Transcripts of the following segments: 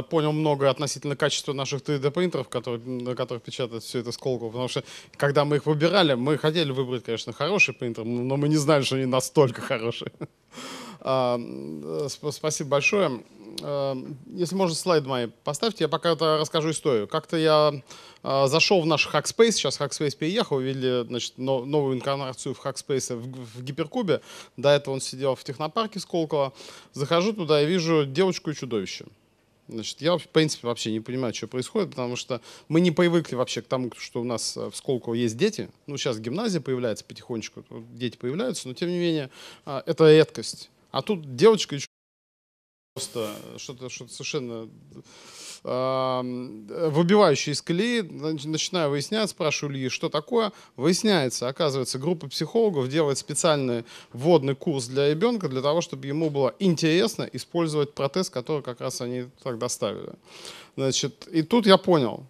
э, понял много относительно качества наших 3D-принтеров, которые, на которых печатают все это Сколково. Потому что, когда мы их выбирали, мы хотели выбрать, конечно, хороший принтер, но мы не знали, что они настолько хорошие. А, спасибо большое. А, если можно, слайд мои поставьте, я пока это расскажу историю. Как-то я а, зашел в наш Hackspace, сейчас Hackspace переехал, увидели значит, новую инкарнацию в Hackspace в, в Гиперкубе. До этого он сидел в технопарке Сколково. Захожу туда и вижу девочку и чудовище. Значит, я, в принципе, вообще не понимаю, что происходит, потому что мы не привыкли вообще к тому, что у нас в Сколково есть дети. Ну, сейчас гимназия появляется потихонечку, дети появляются, но, тем не менее, это редкость. А тут девочка и просто что-то что совершенно выбивающее из колеи. Начинаю выяснять, спрашиваю Ильи, что такое. Выясняется, оказывается, группа психологов делает специальный вводный курс для ребенка для того, чтобы ему было интересно использовать протез, который как раз они так доставили. Значит, и тут я понял,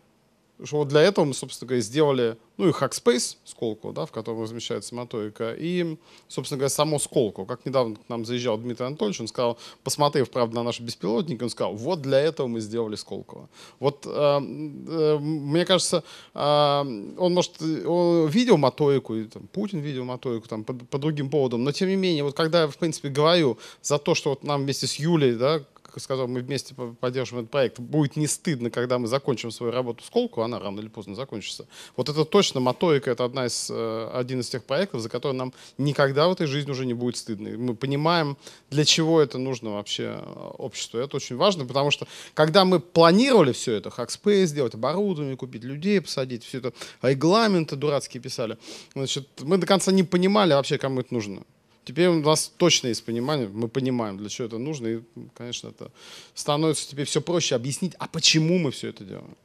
что вот для этого мы, собственно говоря, сделали, ну и Hackspace, Сколково, да, в котором размещается моторика, и, собственно говоря, само Сколково. Как недавно к нам заезжал Дмитрий Анатольевич, он сказал, посмотрев, правда, на наши беспилотники, он сказал, вот для этого мы сделали Сколково. Вот, э, э, мне кажется, э, он, может, он видел моторику, и там, Путин видел моторику там, по, по другим поводам, но, тем не менее, вот когда я, в принципе, говорю за то, что вот нам вместе с Юлей, да, сказал, мы вместе поддерживаем этот проект, будет не стыдно, когда мы закончим свою работу с она рано или поздно закончится. Вот это точно, моторика — это одна из, э, один из тех проектов, за который нам никогда в этой жизни уже не будет стыдно. мы понимаем, для чего это нужно вообще э, обществу. Это очень важно, потому что когда мы планировали все это, Hackspace сделать, оборудование купить, людей посадить, все это, регламенты дурацкие писали, значит, мы до конца не понимали вообще, кому это нужно. Теперь у нас точно есть понимание, мы понимаем, для чего это нужно, и, конечно, это становится теперь все проще объяснить, а почему мы все это делаем.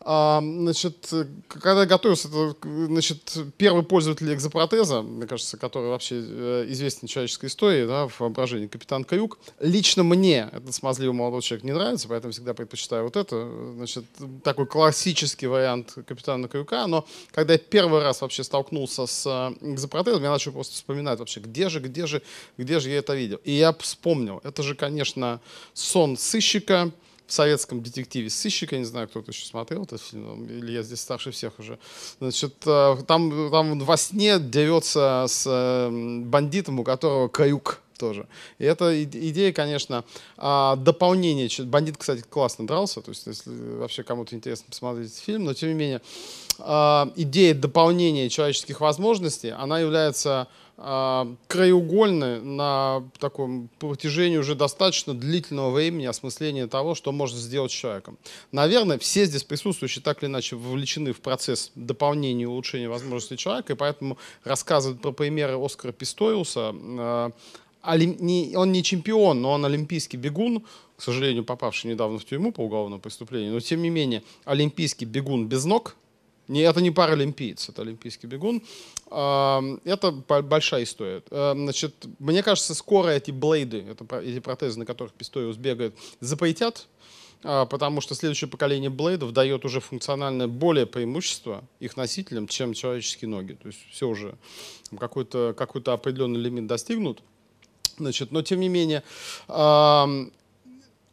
А, значит, когда я готовился, это, значит, первый пользователь экзопротеза, мне кажется, который вообще э, известен человеческой истории, да, в воображении, капитан Крюк. Лично мне этот смазливый молодой человек не нравится, поэтому всегда предпочитаю вот это. Значит, такой классический вариант капитана Крюка. Но когда я первый раз вообще столкнулся с э, экзопротезом, я начал просто вспоминать вообще, где же, где же, где же я это видел. И я вспомнил, это же, конечно, сон сыщика, в советском детективе «Сыщик», я не знаю, кто-то еще смотрел этот фильм, или я здесь старше всех уже. Значит, э, там, там во сне дерется с э, бандитом, у которого каюк тоже. И эта идея, конечно, а, дополнение. Бандит, кстати, классно дрался, то есть если вообще кому-то интересно посмотреть фильм, но тем не менее а, идея дополнения человеческих возможностей, она является а, краеугольной на таком протяжении уже достаточно длительного времени осмысления того, что можно сделать человеком. Наверное, все здесь присутствующие так или иначе вовлечены в процесс дополнения и улучшения возможностей человека, и поэтому рассказывать про примеры Оскара Писториуса а, он не чемпион, но он олимпийский бегун, к сожалению, попавший недавно в тюрьму по уголовному преступлению, но тем не менее олимпийский бегун без ног, не, это не паралимпиец, это олимпийский бегун. Это большая история. Значит, мне кажется, скоро эти блейды, это, эти протезы, на которых Писториус бегает, запретят, а, потому что следующее поколение блейдов дает уже функциональное более преимущество их носителям, чем человеческие ноги. То есть все уже какой-то какой определенный лимит достигнут. Значит, но тем не менее,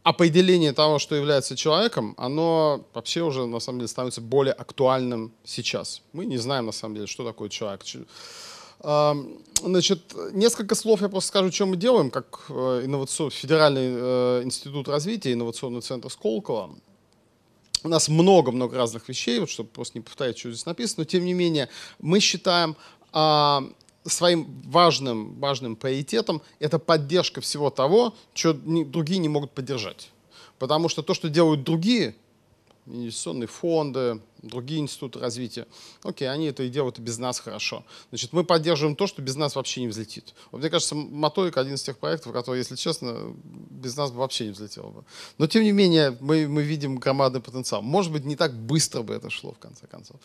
определение того, что является человеком, оно вообще уже на самом деле становится более актуальным сейчас. Мы не знаем на самом деле, что такое человек. Значит, несколько слов я просто скажу, что мы делаем, как э, инновацион... Федеральный э, институт развития, инновационный центр Сколково. У нас много-много разных вещей, вот, чтобы просто не повторять, что здесь написано, но тем не менее мы считаем а, своим важным, важным приоритетом это поддержка всего того, что другие не могут поддержать. Потому что то, что делают другие, инвестиционные фонды, другие институты развития, окей, они это и делают и без нас хорошо. Значит, мы поддерживаем то, что без нас вообще не взлетит. Вот, мне кажется, моторика один из тех проектов, который, если честно, без нас бы вообще не взлетел бы. Но, тем не менее, мы, мы видим громадный потенциал. Может быть, не так быстро бы это шло, в конце концов.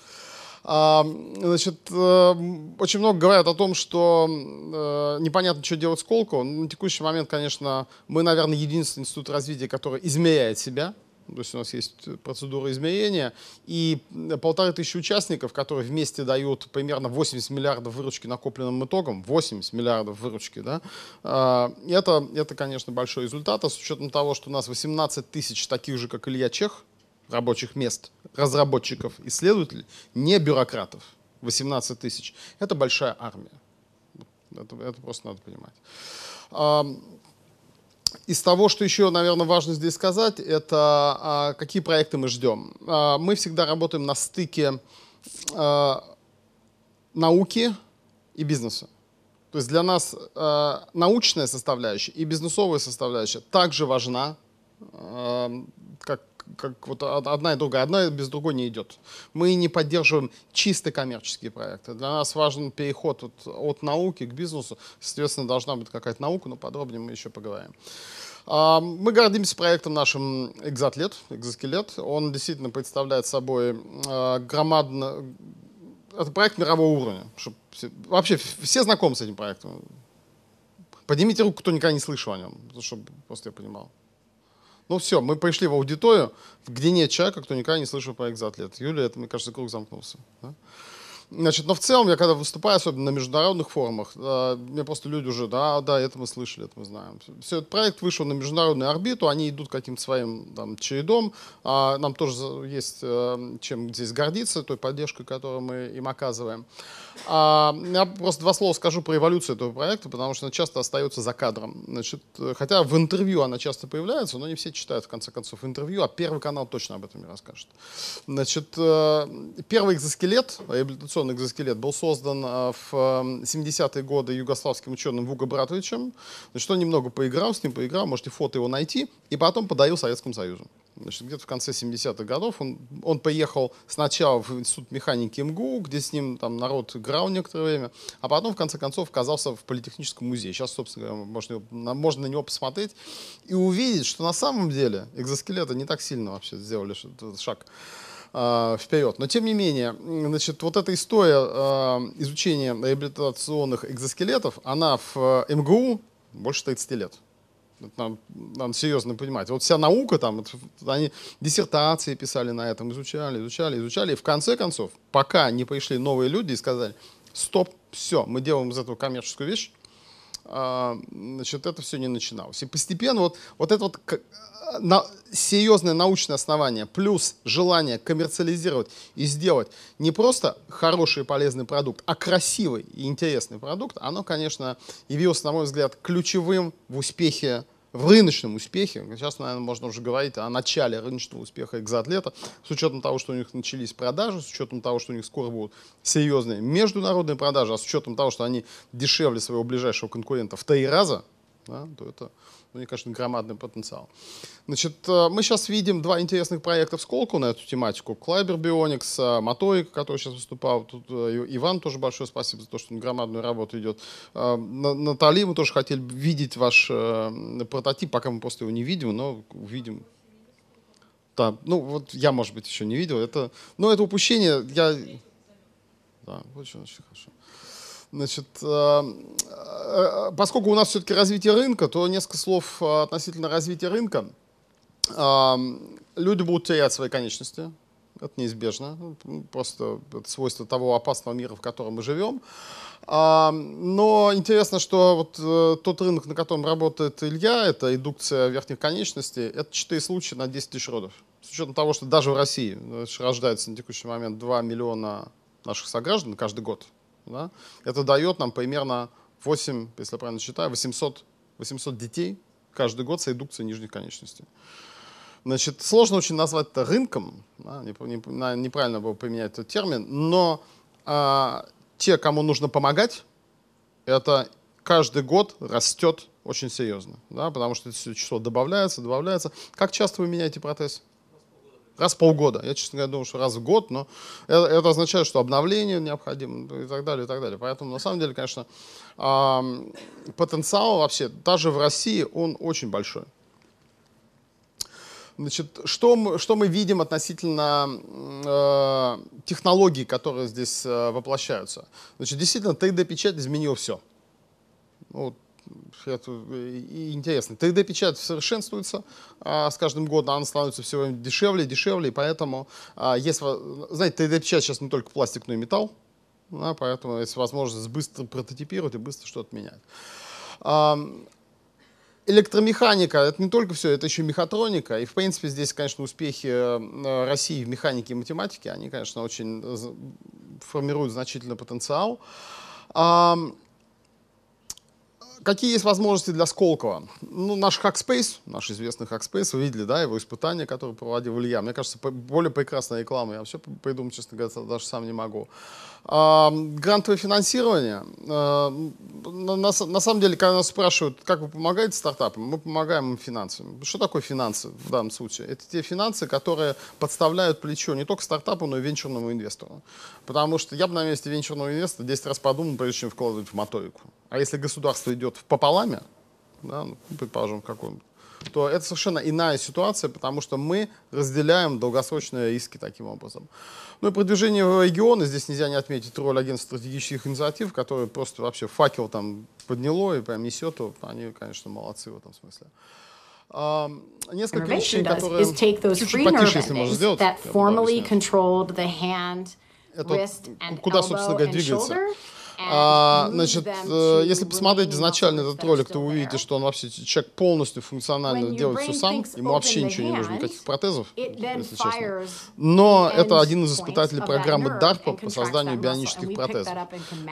А, значит, э, очень много говорят о том, что э, непонятно, что делать с Колко. На текущий момент, конечно, мы, наверное, единственный институт развития, который измеряет себя. то есть у нас есть процедура измерения, и полторы тысячи участников, которые вместе дают примерно 80 миллиардов выручки накопленным итогом, 80 миллиардов выручки, да, а, это, это, конечно, большой результат, а с учетом того, что у нас 18 тысяч таких же, как Илья Чех, рабочих мест, разработчиков, исследователей, не бюрократов, 18 тысяч, это большая армия. Это, это просто надо понимать. Из того, что еще, наверное, важно здесь сказать, это а, какие проекты мы ждем. А, мы всегда работаем на стыке а, науки и бизнеса. То есть для нас а, научная составляющая и бизнесовая составляющая также важна, а, как, как вот одна и другая. Одна без другой не идет. Мы не поддерживаем чисто коммерческие проекты. Для нас важен переход от, от науки к бизнесу. Соответственно, должна быть какая-то наука, но подробнее мы еще поговорим. А, мы гордимся проектом нашим экзотлет, экзоскелет. Он действительно представляет собой а, громадно... Это проект мирового уровня. Вообще все знакомы с этим проектом. Поднимите руку, кто никогда не слышал о нем, чтобы просто я понимал. Ну все, мы пришли в аудиторию, где нет человека, кто никогда не слышал про экзоатлет. Юлия, это, мне кажется, круг замкнулся. Да? Значит, но в целом, я когда выступаю, особенно на международных форумах, э, мне просто люди уже, да, да, это мы слышали, это мы знаем. Все, этот проект вышел на международную орбиту, они идут каким-то своим там, чередом. А нам тоже есть э, чем здесь гордиться, той поддержкой, которую мы им оказываем. А, я просто два слова скажу про эволюцию этого проекта, потому что она часто остается за кадром. Значит, хотя в интервью она часто появляется, но не все читают, в конце концов, интервью, а Первый канал точно об этом не расскажет. Значит, э, первый экзоскелет, реабилитационный экзоскелет, был создан э, в 70-е годы югославским ученым Вуго Братовичем. Значит, он немного поиграл, с ним поиграл, можете фото его найти, и потом подарил Советскому Союзу. Значит, где-то в конце 70-х годов он, он поехал сначала в институт механики МГУ, где с ним там народ играл некоторое время, а потом, в конце концов, оказался в Политехническом музее. Сейчас, собственно говоря, можно, можно на него посмотреть и увидеть, что на самом деле экзоскелеты не так сильно вообще сделали шаг э, вперед. Но тем не менее, значит, вот эта история э, изучения реабилитационных экзоскелетов, она в МГУ больше 30 лет. Это нам, надо серьезно понимать. Вот вся наука там, они диссертации писали на этом, изучали, изучали, изучали. И в конце концов, пока не пришли новые люди и сказали, стоп, все, мы делаем из этого коммерческую вещь, а, значит, это все не начиналось. И постепенно вот, вот это вот на, серьезное научное основание плюс желание коммерциализировать и сделать не просто хороший и полезный продукт, а красивый и интересный продукт, оно, конечно, явилось, на мой взгляд, ключевым в успехе в рыночном успехе, сейчас, наверное, можно уже говорить о начале рыночного успеха экзоатлета, с учетом того, что у них начались продажи, с учетом того, что у них скоро будут серьезные международные продажи, а с учетом того, что они дешевле своего ближайшего конкурента в три раза, да, то это мне кажется, громадный потенциал. Значит, э, мы сейчас видим два интересных проекта в Сколку на эту тематику. Клайбер Бионикс, э, Моторик, который сейчас выступал. Тут э, Иван тоже большое спасибо за то, что он громадную работу идет. Натали, мы тоже хотели видеть ваш прототип, пока мы просто его не видим, но увидим. Да, ну вот я, может быть, еще не видел. Это, но это упущение, я... Да, очень, очень хорошо. Значит, э, э, поскольку у нас все-таки развитие рынка, то несколько слов э, относительно развития рынка. Люди будут терять свои конечности, это неизбежно, просто это свойство того опасного мира, в котором мы живем. Но интересно, что вот тот рынок, на котором работает Илья, это индукция верхних конечностей, это 4 случая на 10 тысяч родов. С учетом того, что даже в России рождается на текущий момент 2 миллиона наших сограждан каждый год. Да? Это дает нам примерно 8, если я правильно считаю, 800, 800 детей каждый год с редукцией нижних конечностей. Значит, сложно очень назвать это рынком, да, неправильно было применять этот термин, но а, те, кому нужно помогать, это каждый год растет очень серьезно, да, потому что это число добавляется, добавляется. Как часто вы меняете протез? Раз в полгода. Я, честно говоря, думаю, что раз в год, но это, это означает, что обновление необходимо и так далее, и так далее. Поэтому, на самом деле, конечно, потенциал вообще, даже в России, он очень большой. Значит, что, мы, что мы видим относительно э, технологий, которые здесь э, воплощаются? Значит, действительно, 3D-печать изменила все. Ну, это интересно. 3D-печать совершенствуется а, с каждым годом, она становится все дешевле и дешевле, и поэтому, а, есть, знаете, 3D-печать сейчас не только пластик, но и металл, да, поэтому есть возможность быстро прототипировать и быстро что-то менять. А, электромеханика, это не только все, это еще мехатроника. И, в принципе, здесь, конечно, успехи э, России в механике и математике, они, конечно, очень формируют значительный потенциал. Какие есть возможности для Сколково? Ну, наш Hackspace, наш известный Hackspace, вы видели, да, его испытания, которые проводил Илья. Мне кажется, более прекрасная реклама. Я все придумать, честно говоря, даже сам не могу. А, грантовое финансирование. А, на, на самом деле, когда нас спрашивают, как вы помогаете стартапам, мы помогаем им финансами. Что такое финансы в данном случае? Это те финансы, которые подставляют плечо не только стартапу, но и венчурному инвестору. Потому что я бы на месте венчурного инвестора 10 раз подумал, прежде чем вкладывать в моторику. А если государство идет пополаме, да, ну, предположим, каком то это совершенно иная ситуация, потому что мы разделяем долгосрочные риски таким образом. Ну и продвижение в регионы, здесь нельзя не отметить роль агентства стратегических инициатив, которые просто вообще факел там подняло и прям несет, они, конечно, молодцы в этом смысле. Uh, несколько вещей, которые чуть-чуть потише, если можно сделать. Это, куда, собственно говоря, двигается. А, значит, э, если посмотреть изначально этот ролик, то вы увидите, что он вообще, человек полностью функционально делает все сам, ему вообще ничего не нужно, никаких протезов, если честно. Но это один из испытателей программы DARPA по созданию бионических протезов.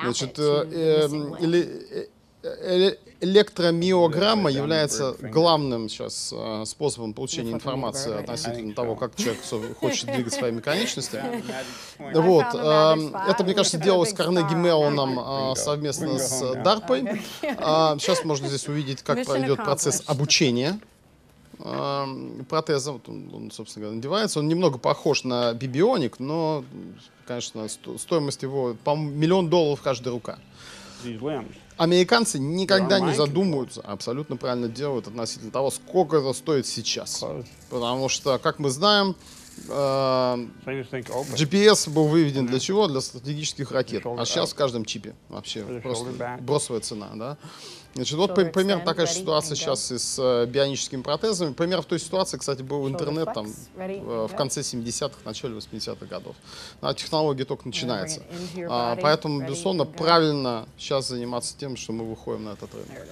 Значит, э, или электромиограмма является главным сейчас э, способом получения информации относительно того, как человек хочет двигать своими конечностями. Вот. Это, мне кажется, делалось Карнеги Меллоном э, совместно с Дарпой. Сейчас можно здесь увидеть, как пройдет процесс обучения протеза. Вот он, он, собственно говоря, надевается. Он немного похож на бибионик, но, конечно, стоимость его, по-моему, миллион долларов каждая рука. Американцы никогда не задумываются, абсолютно правильно делают относительно того, сколько это стоит сейчас. Потому что, как мы знаем, GPS был выведен для чего? Для стратегических ракет. А сейчас в каждом чипе вообще просто бросовая цена. Да? Значит, вот примерно такая ситуация сейчас и с э, бионическими протезами. Пример в той ситуации, кстати, был интернет там э, в конце 70-х, начале 80-х годов. А технология только начинается. А, поэтому, безусловно, правильно сейчас заниматься тем, что мы выходим на этот рынок.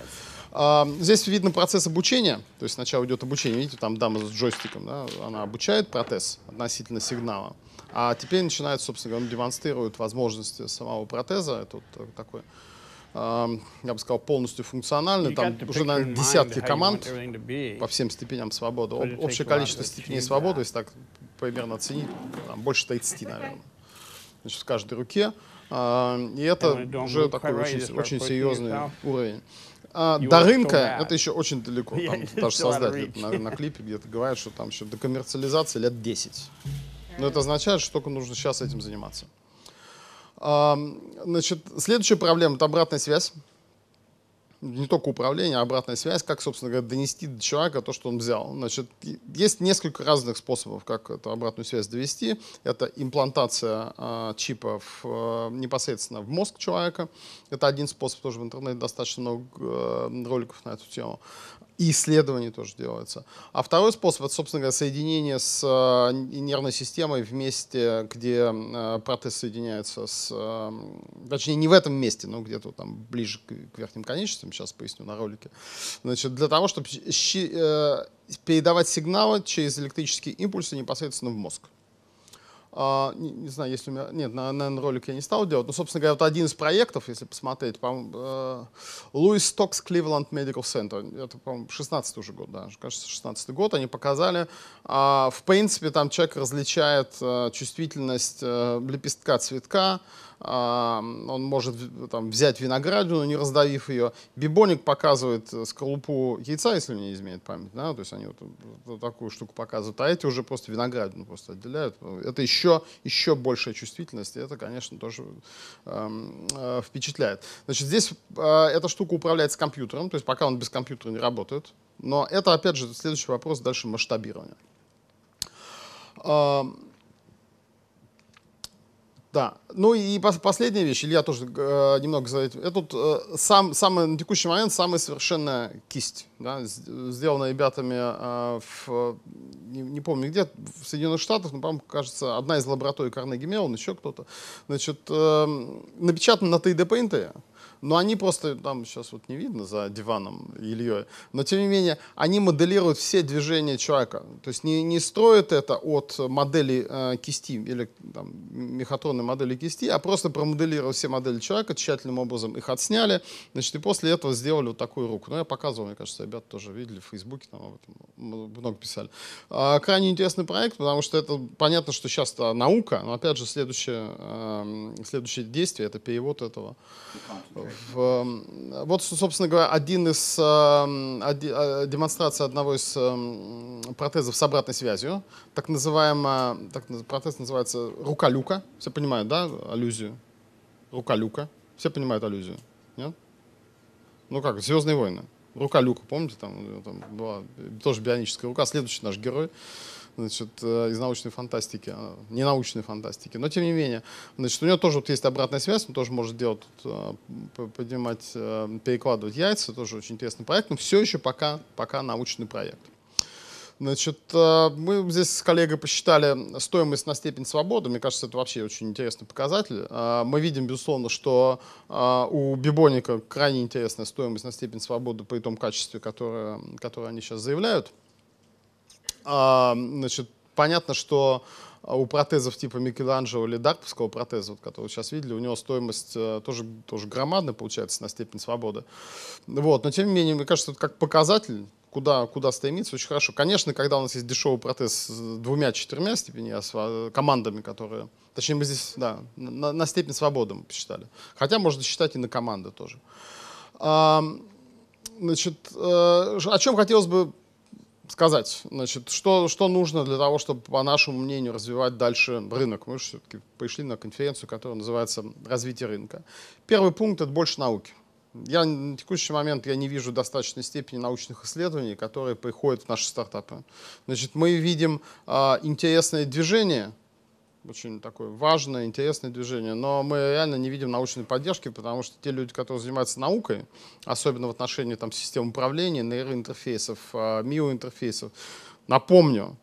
Здесь видно процесс обучения, то есть сначала идет обучение, видите, там дама с джойстиком, да, она обучает протез относительно сигнала, а теперь начинает, собственно говоря, он демонстрирует возможности самого протеза, это вот такой я бы сказал, полностью функциональный. Там уже, наверное, десятки команд по всем степеням свободы. Общее количество степеней свободы, если так примерно оценить, там, больше 30, наверное. Значит, в каждой руке. И это уже такой очень, очень серьезный уровень. А, до рынка это еще очень далеко. Там даже создатель на, на клипе где-то говорит, что там еще до коммерциализации лет 10. Но это означает, что только нужно сейчас этим заниматься. Значит, следующая проблема – это обратная связь. Не только управление, а обратная связь, как, собственно говоря, донести до человека то, что он взял. Значит, есть несколько разных способов, как эту обратную связь довести. Это имплантация э, чипов э, непосредственно в мозг человека. Это один способ, тоже в интернете достаточно много э, роликов на эту тему и исследований тоже делается. А второй способ, это, собственно говоря, соединение с э, нервной системой в месте, где э, протез соединяется с... Э, точнее, не в этом месте, но где-то там ближе к, верхним конечностям, сейчас поясню на ролике. Значит, для того, чтобы передавать сигналы через электрические импульсы непосредственно в мозг. Uh, не, не знаю, если у меня... Нет, на, на ролик я не стал делать. Но, собственно говоря, вот один из проектов, если посмотреть, по Луис Стокс Кливленд Medical Center, это, по-моему, 16 уже год, да, кажется, 16 год, они показали, uh, в принципе, там человек различает uh, чувствительность э, лепестка цветка, он может там, взять виноградину, не раздавив ее. Бибоник показывает э, скорлупу яйца, если мне не изменяет память. Да? То есть они вот, вот такую штуку показывают. А эти уже просто виноградину просто отделяют. Это еще, еще большая чувствительность. И это, конечно, тоже эм, э, впечатляет. Значит, здесь э, эта штука управляется компьютером. То есть пока он без компьютера не работает. Но это, опять же, следующий вопрос дальше масштабирования. Эм, Да, ну и последняя вещь, Илья тоже э, немного за этим. Это э, сам, самый, на текущий момент самая совершенная кисть, да, сделанная ребятами э, в, не, не помню где, в Соединенных Штатах, но, по-моему, кажется, одна из лабораторий Карнеги Меллон, еще кто-то, значит, э, напечатана на 3D принтере, но они просто, там сейчас вот не видно за диваном Ильей, но тем не менее, они моделируют все движения человека. То есть не, не строят это от модели э, кисти или там, мехатронной модели кисти, а просто промоделировали все модели человека, тщательным образом их отсняли, значит, и после этого сделали вот такую руку. Ну, я показывал, мне кажется, ребята тоже видели в Фейсбуке, там об этом много писали. А, крайне интересный проект, потому что это понятно, что сейчас наука, но опять же следующее, э, следующее действие это перевод этого в, вот, собственно говоря, один из э, демонстрация одного из протезов с обратной связью, так называемая, так, протез называется рука люка. Все понимают, да, аллюзию? Рука люка. Все понимают аллюзию? Нет? Ну как, Звездные войны. Рука люка, помните, там, там была тоже бионическая рука. Следующий наш герой значит, э, из научной фантастики, а, не научной фантастики, но тем не менее, значит, у него тоже вот есть обратная связь, он тоже может делать, э, поднимать, э, перекладывать яйца, тоже очень интересный проект, но все еще пока, пока научный проект. Значит, мы здесь с коллегой посчитали стоимость на степень свободы. Мне кажется, это вообще очень интересный показатель. Мы видим, безусловно, что у Бибоника крайне интересная стоимость на степень свободы при том качестве, которое, которое они сейчас заявляют. А, значит, понятно, что у протезов типа Микеланджело или Дарковского протеза, вот, который сейчас видели, у него стоимость э, тоже, тоже громадная получается на степень свободы. Вот, но тем не менее, мне кажется, это как показатель, куда, куда стремиться, очень хорошо. Конечно, когда у нас есть дешевый протез с двумя-четырьмя степенями, а командами, которые... Точнее, мы здесь, да, на, на степень свободы мы посчитали. Хотя можно считать и на команды тоже. А, значит, э, о чем хотелось бы сказать, значит, что, что нужно для того, чтобы, по нашему мнению, развивать дальше рынок. Мы же все-таки пришли на конференцию, которая называется «Развитие рынка». Первый пункт – это больше науки. Я на текущий момент я не вижу достаточной степени научных исследований, которые приходят в наши стартапы. Значит, мы видим а, интересное движение – очень такое важное, интересное движение. Но мы реально не видим научной поддержки, потому что те люди, которые занимаются наукой, особенно в отношении там, систем управления, нейроинтерфейсов, а, миоинтерфейсов, напомню,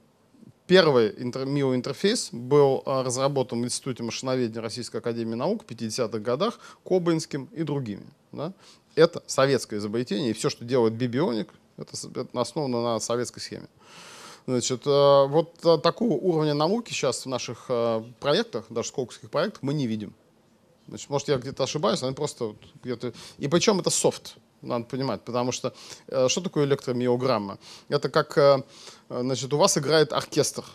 первый миоинтерфейс был а, разработан в Институте машиноведения Российской Академии Наук в 50-х годах Кобынским и другими. Да? Это советское изобретение, и все, что делает Бибионик, это основано на советской схеме. Значит, э, вот э, такого уровня науки сейчас в наших э, проектах, даже сколковских проектах, мы не видим. Значит, может, я где-то ошибаюсь, они просто где-то... И причем это софт, надо понимать, потому что что такое электромиограмма? Это как, значит, у вас играет оркестр,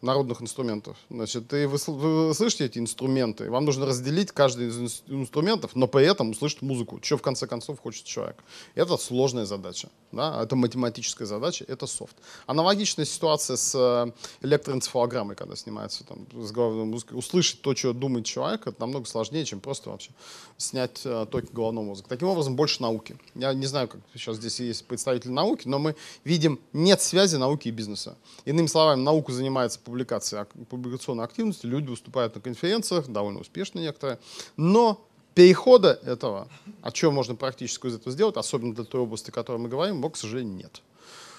народных инструментов. Значит, и вы, вы слышите эти инструменты, вам нужно разделить каждый из инструментов, но при этом услышать музыку, что в конце концов хочет человек. Это сложная задача, да? это математическая задача, это софт. Аналогичная ситуация с э, электроэнцефалограммой, когда снимается там, с головной музыкой. Услышать то, что думает человек, это намного сложнее, чем просто вообще снять э, токи головного мозга. Таким образом, больше науки. Я не знаю, как сейчас здесь есть представители науки, но мы видим, нет связи науки и бизнеса. Иными словами, наука занимается публикации, публикационной активности, люди выступают на конференциях, довольно успешно некоторые, но перехода этого, о чем можно практически из этого сделать, особенно для той области, о которой мы говорим, его, к сожалению, нет.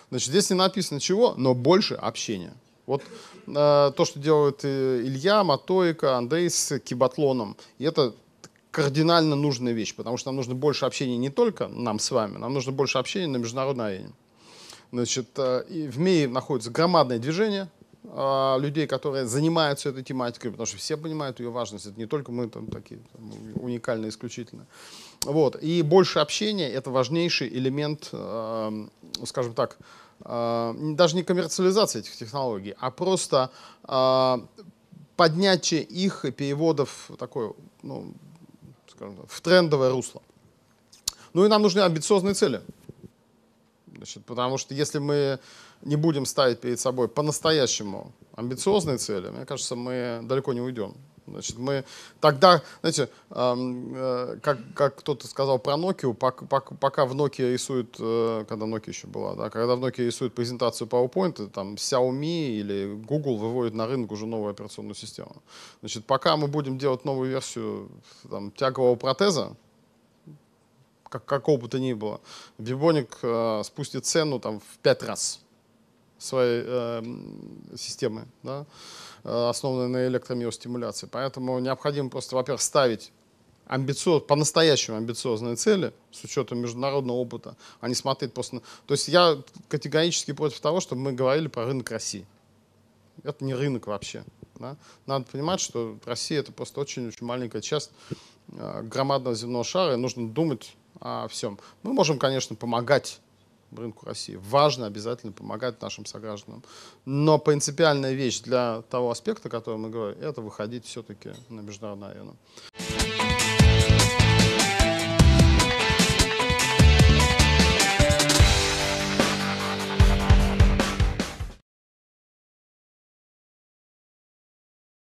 Значит, здесь не написано чего, но больше общения. Вот э, то, что делают э, Илья, Матоика, Андрей с кибатлоном, и это кардинально нужная вещь, потому что нам нужно больше общения не только нам с вами, нам нужно больше общения на международной арене. Значит, э, и в мире находится громадное движение, людей, которые занимаются этой тематикой, потому что все понимают ее важность. Это не только мы там такие там, уникальные, исключительно. Вот. И больше общения – это важнейший элемент, э, скажем так, э, даже не коммерциализации этих технологий, а просто э, поднятие их и переводов такой, ну, скажем так, в трендовое русло. Ну и нам нужны амбициозные цели. Значит, потому что если мы не будем ставить перед собой по-настоящему амбициозные цели, мне кажется, мы далеко не уйдем. Значит, мы тогда, знаете, э, как, как кто-то сказал про Nokia, пока, пока в Nokia рисуют, э, когда Nokia еще была, да, когда в Nokia рисуют презентацию PowerPoint, там Xiaomi или Google выводят на рынок уже новую операционную систему. Значит, пока мы будем делать новую версию там, тягового протеза, как, какого бы то ни было, Бибоник э, спустит цену там, в пять раз своей э, системы. Да? Э, основанной на электромиостимуляции. Поэтому необходимо просто, во-первых, ставить амбициоз, по-настоящему амбициозные цели с учетом международного опыта, а не смотреть просто на... То есть я категорически против того, чтобы мы говорили про рынок России. Это не рынок вообще. Да? Надо понимать, что Россия это просто очень-очень маленькая часть э, громадного земного шара, и нужно думать о всем. Мы можем, конечно, помогать рынку России. Важно обязательно помогать нашим согражданам. Но принципиальная вещь для того аспекта, о котором мы говорим, это выходить все-таки на международную арену.